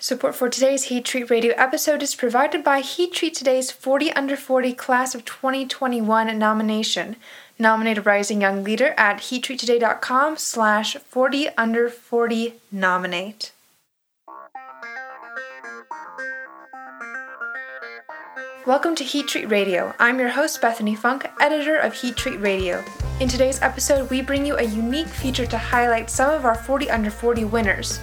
Support for today's Heat Treat Radio episode is provided by Heat Treat Today's 40 Under 40 Class of 2021 nomination. Nominate a rising young leader at heattreattoday.com slash 40 under 40 nominate. Welcome to Heat Treat Radio. I'm your host, Bethany Funk, editor of Heat Treat Radio. In today's episode, we bring you a unique feature to highlight some of our 40 under 40 winners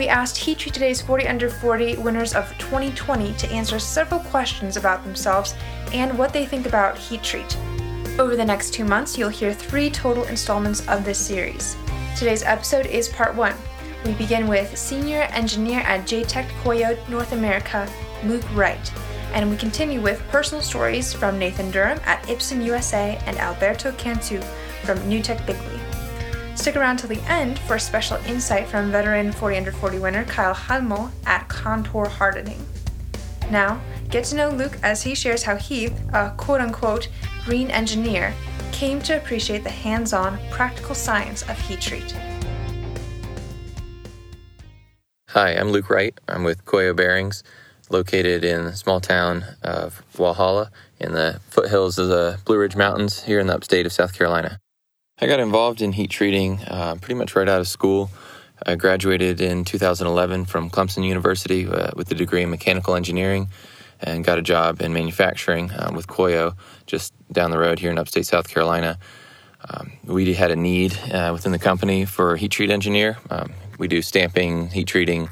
we asked Heat Treat Today's 40 Under 40 winners of 2020 to answer several questions about themselves and what they think about Heat Treat. Over the next two months, you'll hear three total installments of this series. Today's episode is part one. We begin with Senior Engineer at JTEKT Koyo North America, Luke Wright, and we continue with personal stories from Nathan Durham at Ipsen USA and Alberto Cantu from Nutec Bickley. Stick around till the end for a special insight from veteran 40 under 40 winner Kyle Hummel at Contour Hardening. Now, get to know Luke as he shares how he, a quote unquote green engineer, came to appreciate the hands on, practical science of heat treat. Hi, I'm Luke Wright. I'm with Koyo Bearings, located in the small town of Walhalla in the foothills of the Blue Ridge Mountains here in the upstate of South Carolina. I got involved in heat treating uh, pretty much right out of school. I graduated in 2011 from Clemson University uh, with a degree in mechanical engineering and got a job in manufacturing um, with Koyo just down the road here in upstate South Carolina. Um, we had a need uh, within the company for a heat treat engineer. Um, we do stamping, heat treating,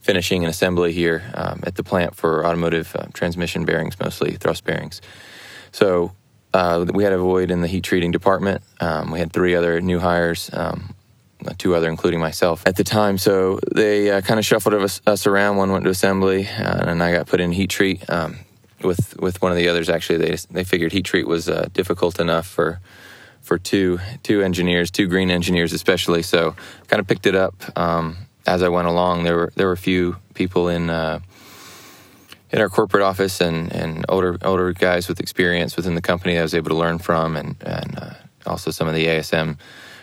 finishing, and assembly here um, at the plant for automotive uh, transmission bearings, mostly thrust bearings. So uh, we had a void in the heat treating department. Um, we had three other new hires, um, two other, including myself at the time. So they uh, kind of shuffled us, us, around. One went to assembly, uh, and I got put in heat treat. Um, with with one of the others, actually, they they figured heat treat was uh, difficult enough for for two two engineers, two green engineers especially. So kind of picked it up um, as I went along. There were there were a few people in uh, in our corporate office and, and older older guys with experience within the company I was able to learn from, and and uh, also some of the ASM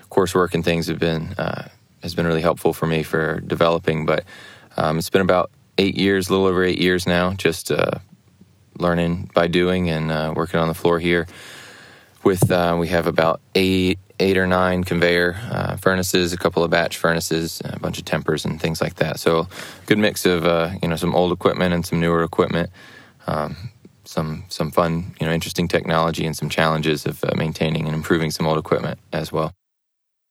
coursework and things have been uh, has been really helpful for me for developing. But um, it's been about eight years, a little over eight years now, just uh, learning by doing and uh, working on the floor here. With uh, we have about eight eight or nine conveyor uh, furnaces, a couple of batch furnaces, a bunch of tempers and things like that. So, good mix of uh, you know some old equipment and some newer equipment. Um, some some fun, you know, interesting technology and some challenges of uh, maintaining and improving some old equipment as well.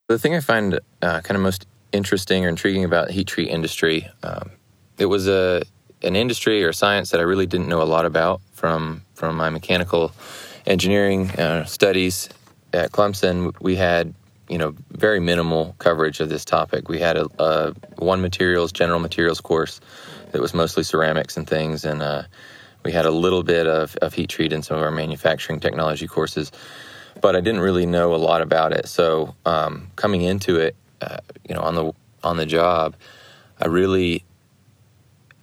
The thing I find uh, kind of most interesting or intriguing about heat treat industry, um, it was a an industry or science that I really didn't know a lot about from from my mechanical engineering uh, studies at Clemson, we had you know very minimal coverage of this topic. We had a, a one materials general materials course that was mostly ceramics and things, and uh, we had a little bit of, of heat treat in some of our manufacturing technology courses, but I didn't really know a lot about it. So um, coming into it, uh, you know, on the on the job, I really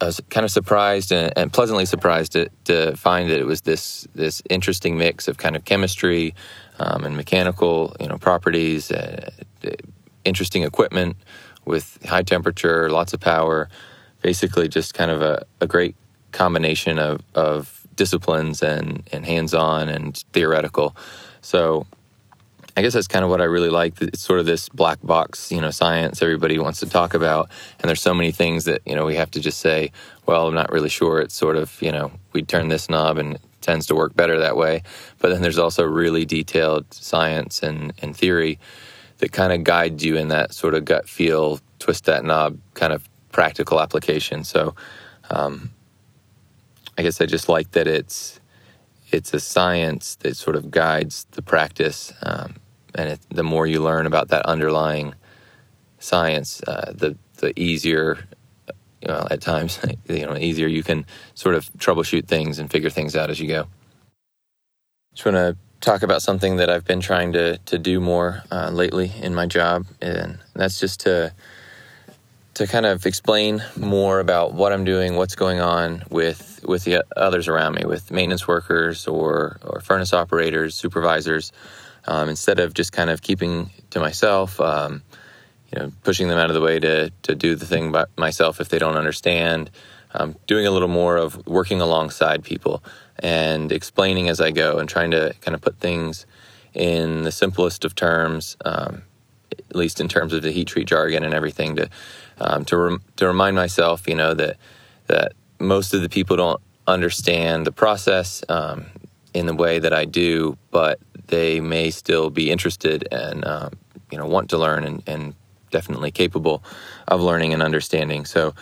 I was kind of surprised and, and pleasantly surprised to, to, find that it was this this interesting mix of kind of chemistry um, and mechanical, you know, properties, uh, interesting equipment with high temperature, lots of power. Basically, just kind of a, a great combination of, of disciplines and, and hands-on and theoretical. So I guess that's kind of what I really like. It's sort of this black box, you know, science everybody wants to talk about, and there's so many things that you know we have to just say, well, I'm not really sure. It's sort of you know we turn this knob and it tends to work better that way. But then there's also really detailed science and, and theory that kind of guides you in that sort of gut feel, twist that knob kind of practical application. So um, I guess I just like that it's it's a science that sort of guides the practice, um, and it, the more you learn about that underlying science, uh, the the easier, at times, you know, easier you can sort of troubleshoot things and figure things out as you go. Just want to talk about something that I've been trying to to do more uh, lately in my job, and that's just to to kind of explain more about what I'm doing, what's going on with with the others around me, with maintenance workers or or furnace operators, supervisors, um, instead of just kind of keeping to myself. Um, you know, pushing them out of the way to to do the thing by myself if they don't understand. Um, doing a little more of working alongside people and explaining as I go and trying to kind of put things in the simplest of terms, um, at least in terms of the heat treat jargon and everything, to um, to rem- to remind myself, you know, that that most of the people don't understand the process um, in the way that I do, but they may still be interested and um, you know want to learn and, and definitely capable of learning and understanding. So,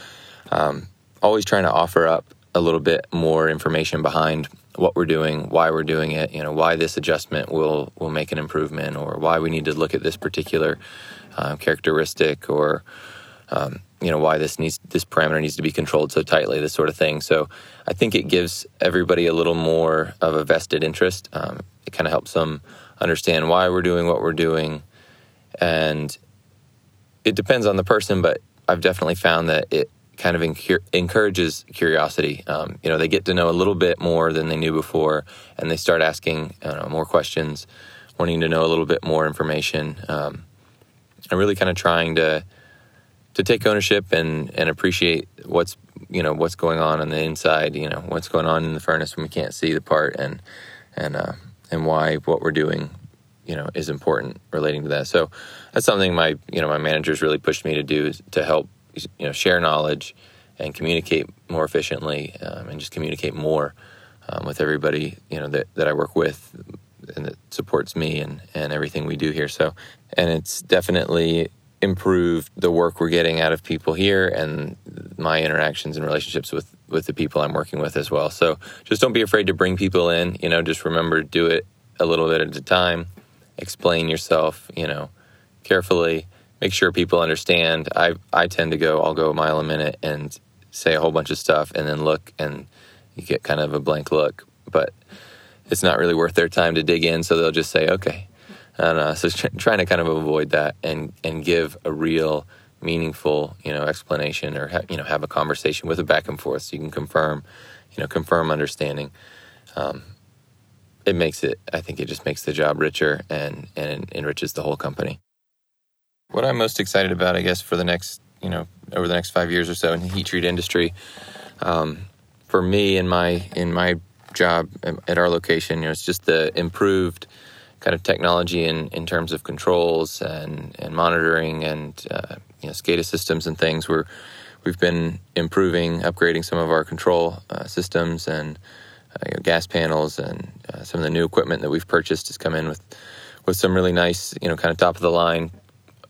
um, always trying to offer up a little bit more information behind what we're doing, why we're doing it, you know, why this adjustment will will make an improvement, or why we need to look at this particular uh, characteristic, or um, you know, why this needs this parameter needs to be controlled so tightly, this sort of thing. So, I think it gives everybody a little more of a vested interest. Um, it kind of helps them understand why we're doing what we're doing, and it depends on the person, but I've definitely found that it kind of incur- encourages curiosity. Um, you know, they get to know a little bit more than they knew before, and they start asking know, more questions, wanting to know a little bit more information, um, and really kind of trying to to take ownership and and appreciate what's you know what's going on on the inside. You know, what's going on in the furnace when we can't see the part, and and uh, and why what we're doing you know is important relating to that. So that's something my you know my managers really pushed me to do is to help you know share knowledge and communicate more efficiently um, and just communicate more um, with everybody you know that, that I work with and that supports me and, and everything we do here. So and it's definitely improved the work we're getting out of people here and my interactions and relationships with with the people I'm working with as well. So just don't be afraid to bring people in. You know, just remember to do it a little bit at a time explain yourself, you know, carefully. Make sure people understand. I I tend to go. I'll go a mile a minute and say a whole bunch of stuff, and then look, and you get kind of a blank look. But it's not really worth their time to dig in, so they'll just say, "Okay." And uh, so trying to kind of avoid that and and give a real meaningful you know explanation or ha- you know have a conversation with a back and forth so you can confirm you know confirm understanding. Um, it makes it i think it just makes the job richer and and enriches the whole company. What i'm most excited about i guess for the next you know over the next five years or so in the heat treat industry um, for me in my in my job at our location you know it's just the improved kind of technology in, in terms of controls and, and monitoring and uh, you know SCADA systems and things. We're we've been improving, upgrading some of our control uh, systems and uh, you know, gas panels and uh, some of the new equipment that we've purchased has come in with with some really nice, you know, kind of top of the line,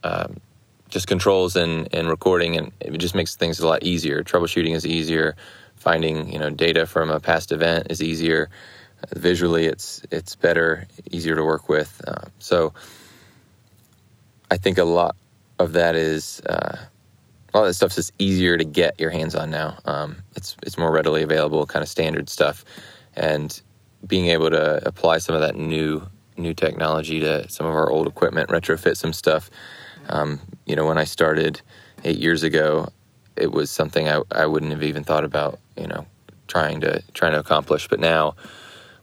um, just controls and, and recording, and it just makes things a lot easier. Troubleshooting is easier. Finding you know data from a past event is easier. Visually, it's it's better, easier to work with. Uh, so, I think a lot of that is uh, of that stuff's just easier to get your hands on now. Um, it's it's more readily available, kind of standard stuff, and being able to apply some of that new new technology to some of our old equipment, retrofit some stuff. Um, you know, when I started eight years ago, it was something I, I wouldn't have even thought about. You know, trying to trying to accomplish, but now.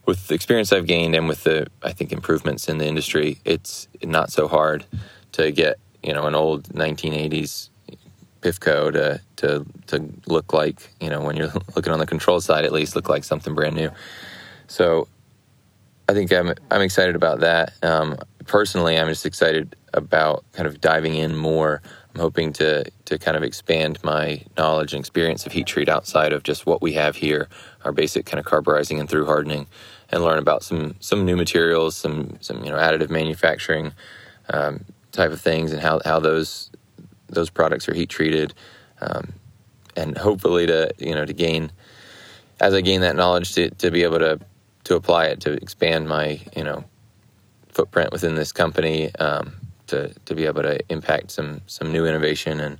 With the experience I've gained and with the, I think, improvements in the industry, it's not so hard to get, you know, an old 1980s PIFCO to to to look like you know when you're looking on the control side at least look like something brand new. So I think I'm I'm excited about that. Um, personally, I'm just excited about kind of diving in more. I'm hoping to to kind of expand my knowledge and experience of heat treat outside of just what we have here, our basic kind of carburizing and through hardening, and learn about some some new materials, some some you know additive manufacturing um, type of things, and how how those those products are heat treated, um, and hopefully to you know to gain as I gain that knowledge to, to be able to to apply it to expand my you know footprint within this company um, to to be able to impact some some new innovation and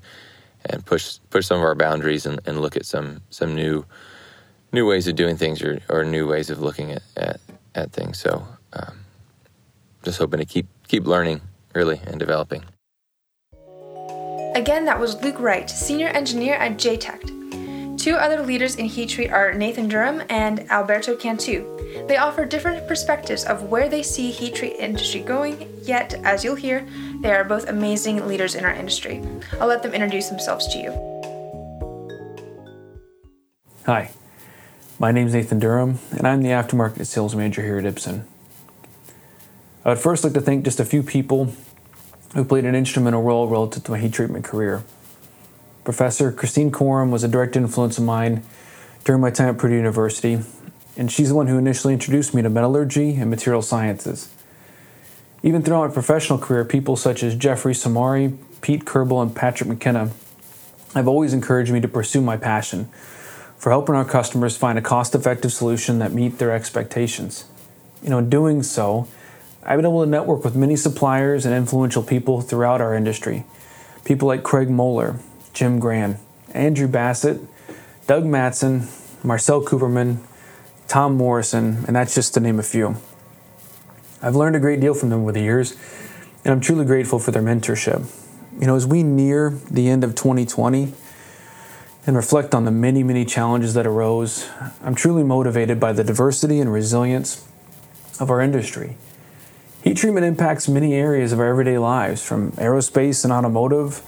and push push some of our boundaries and, and look at some some new new ways of doing things or, or new ways of looking at at, at things. So um, just hoping to keep keep learning really and developing. Again, that was Luke Wright, Senior Engineer at JTEKT. Two other leaders in heat treat are Nathan Durham and Alberto Cantu. They offer different perspectives of where they see heat treat industry going, yet, as you'll hear, they are both amazing leaders in our industry. I'll let them introduce themselves to you. Hi, my name is Nathan Durham, and I'm the aftermarket sales manager here at Ipsen. I would first like to thank just a few people who played an instrumental role relative to my heat treatment career. Professor Christine Coram was a direct influence of mine during my time at Purdue University, and she's the one who initially introduced me to metallurgy and material sciences. Even throughout my professional career, people such as Geoffrey Somary, Pete Kerbel, and Patrick McKenna have always encouraged me to pursue my passion for helping our customers find a cost effective solution that meet their expectations. You know, in doing so, I've been able to network with many suppliers and influential people throughout our industry. People like Craig Moeller, Jim Gran, Andrew Bassett, Doug Matson, Marcel Cooperman, Tom Morrison, and that's just to name a few. I've learned a great deal from them over the years, and I'm truly grateful for their mentorship. You know, as we near the end of 2020 and reflect on the many, many challenges that arose, I'm truly motivated by the diversity and resilience of our industry. Heat treatment impacts many areas of our everyday lives, from aerospace and automotive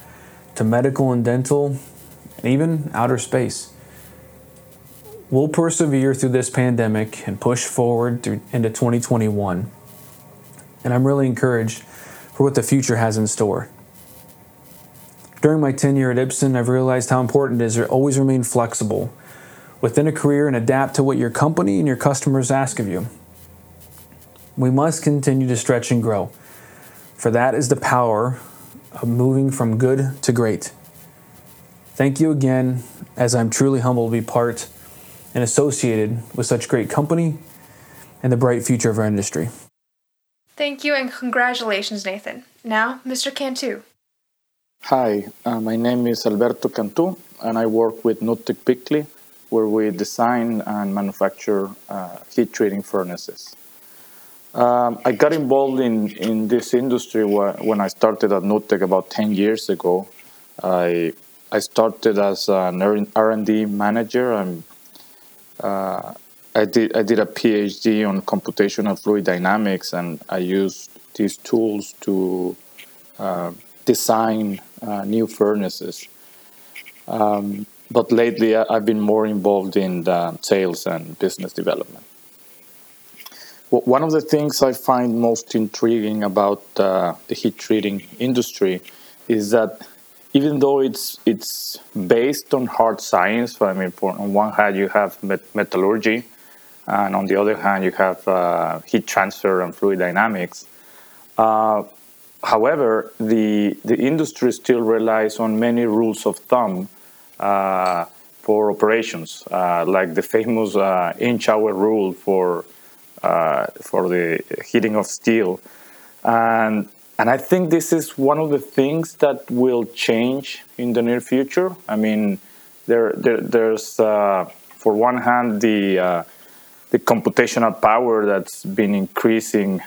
to medical and dental, and even outer space. We'll persevere through this pandemic and push forward into 2021. And I'm really encouraged for what the future has in store. During my tenure at Ipsen, I've realized how important it is to always remain flexible within a career and adapt to what your company and your customers ask of you. We must continue to stretch and grow, for that is the power of moving from good to great. Thank you again, as I'm truly humbled to be part and associated with such great company and the bright future of our industry. Thank you and congratulations, Nathan. Now, Mr. Cantu. Hi, uh, my name is Alberto Cantu, and I work with Nutec Bickley, where we design and manufacture uh, heat treating furnaces. Um, I got involved in, in this industry when I started at Nutec about 10 years ago. I, I started as an R&D manager. and uh, I, did, I did a PhD on computational fluid dynamics, and I used these tools to uh, design new furnaces. Um, but lately, I've been more involved in sales and business development one of the things I find most intriguing about uh, the heat treating industry is that even though it's it's based on hard science, I mean, for, on one hand you have met- metallurgy, and on the other hand you have uh, heat transfer and fluid dynamics. Uh, however, the the industry still relies on many rules of thumb uh, for operations, uh, like the famous uh, inch-hour rule for uh, for the heating of steel. And, and I think this is one of the things that will change in the near future. I mean, there, there there's, uh, for one hand, the, uh, the computational power that's been increasing,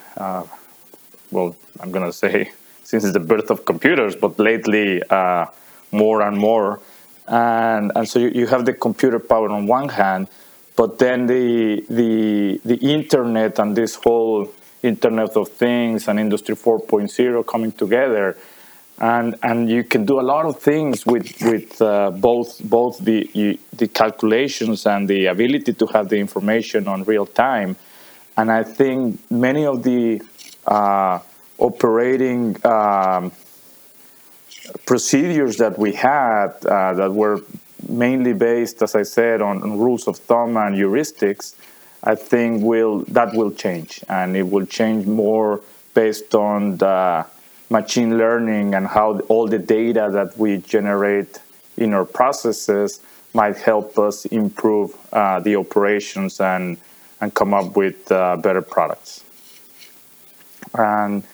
well, I'm going to say since the birth of computers, but lately uh, more and more. And, and so you, you have the computer power on one hand, but then the the the internet and this whole internet of things and industry 4.0 coming together and and you can do a lot of things with with uh, both both the the calculations and the ability to have the information on real time and i think many of the uh, operating um, procedures that we had uh, that were mainly based, as I said, on, on, rules of thumb and heuristics, I think will that will change, and it will change more based on the machine learning and how all the data that we generate in our processes might help us improve uh, the operations and and come up with uh, better products. And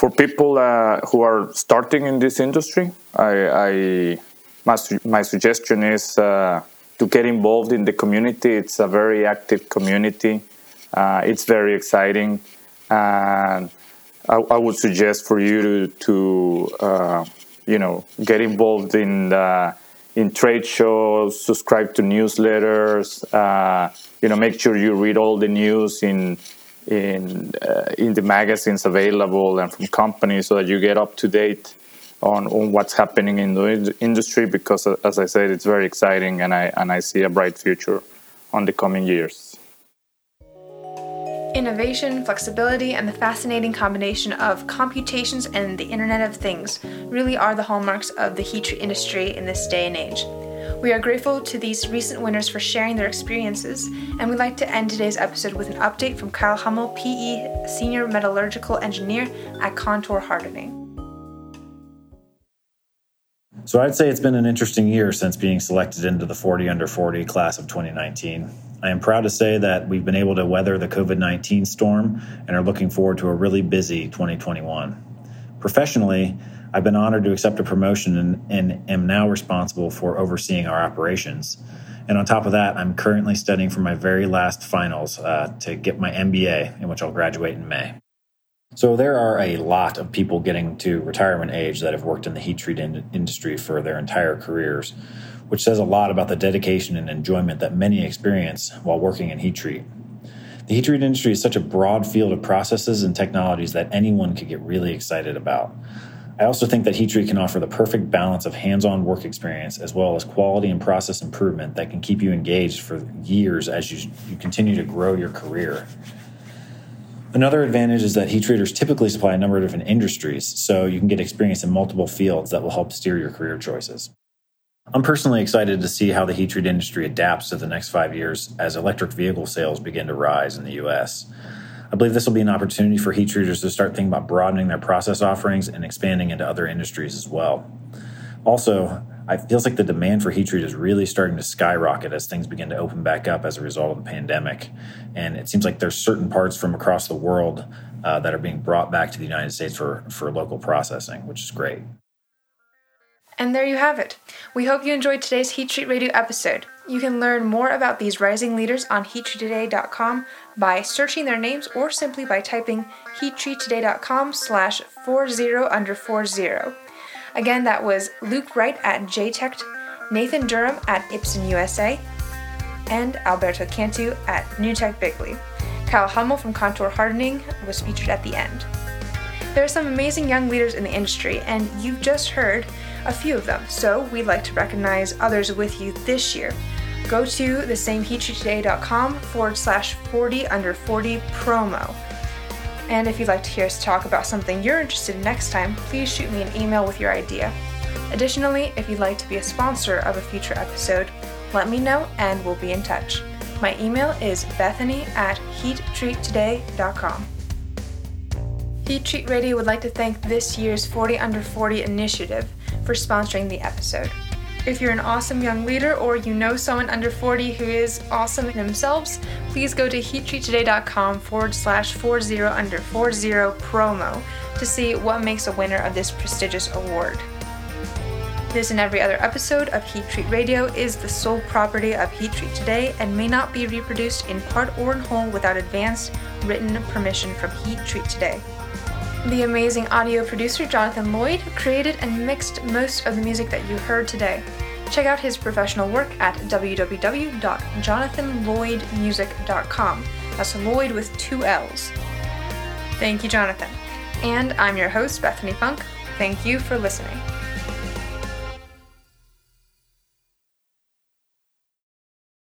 for people uh, who are starting in this industry, I, I my, my suggestion is uh, to get involved in the community. It's a very active community. Uh, it's very exciting, and I, I, would suggest for you to, to uh, you know, get involved in the in trade shows, subscribe to newsletters. Uh, you know, make sure you read all the news in in uh, in the magazines available and from companies so that you get up to date on, on what's happening in the industry. Because, uh, as I said, it's very exciting, and I and I see a bright future on the coming years. Innovation, flexibility, and the fascinating combination of computations and the Internet of Things really are the hallmarks of the heat treat industry in this day and age. We are grateful to these recent winners for sharing their experiences, and we'd like to end today's episode with an update from Kyle Hummel, PE Senior Metallurgical Engineer at Contour Hardening. So I'd say it's been an interesting year since being selected into the 40 under 40 class of 2019. I am proud to say that we've been able to weather the COVID 19 storm and are looking forward to a really busy 2021. Professionally, I've been honored to accept a promotion and, and, am now responsible for overseeing our operations. And on top of that, I'm currently studying for my very last finals uh, to get my MBA, in which I'll graduate in May. So there are a lot of people getting to retirement age that have worked in the heat treat in- industry for their entire careers which says a lot about the dedication and enjoyment that many experience while working in heat treat. The heat treat industry is such a broad field of processes and technologies that anyone could get really excited about. I also think that heat treat can offer the perfect balance of hands on work experience as well as quality and process improvement that can keep you engaged for years as you, you continue to grow your career. Another advantage is that heat treaters typically supply a number of different industries, so you can get experience in multiple fields that will help steer your career choices. I'm personally excited to see how the heat treat industry adapts to the next five years as electric vehicle sales begin to rise in the U.S. I believe this will be an opportunity for heat treaters to start thinking about broadening their process offerings and expanding into other industries as well. Also, it feels like the demand for heat treat is really starting to skyrocket as things begin to open back up as a result of the pandemic. And it seems like there's certain parts from across the world uh, that are being brought back to the United States for, for local processing, which is great. And there you have it. We hope you enjoyed today's Heat Treat Radio episode. You can learn more about these rising leaders on heattreattoday.com by searching their names or simply by typing heattreattoday.com slash 40 under 40. Again, that was Luke Wright at JTEKT, Nathan Durham at Ipsen USA, and Alberto Cantu at Nutec Bickley. Kyle Hummel from Contour Hardening was featured at the end. There are some amazing young leaders in the industry, and you've just heard a few of them, so we'd like to recognize others with you this year. Go to thesameheattreattoday.com forward slash 40 under 40 promo. And if you'd like to hear us talk about something you're interested in next time, please shoot me an email with your idea. Additionally, if you'd like to be a sponsor of a future episode, let me know and we'll be in touch. My email is bethany at heattreattoday.com. Heat Treat Radio would like to thank this year's 40 Under 40 initiative for sponsoring the episode. If you're an awesome young leader or you know someone under 40 who is awesome themselves, please go to heattreattoday.com forward slash 40 under 40 promo to see what makes a winner of this prestigious award. This and every other episode of Heat Treat Radio is the sole property of Heat Treat Today and may not be reproduced in part or in whole without advanced written permission from Heat Treat Today. The amazing audio producer Jonathan Lloyd created and mixed most of the music that you heard today. Check out his professional work at www.jonathanlloydmusic.com. That's Lloyd with two L's. Thank you, Jonathan. And I'm your host, Bethany Funk. Thank you for listening.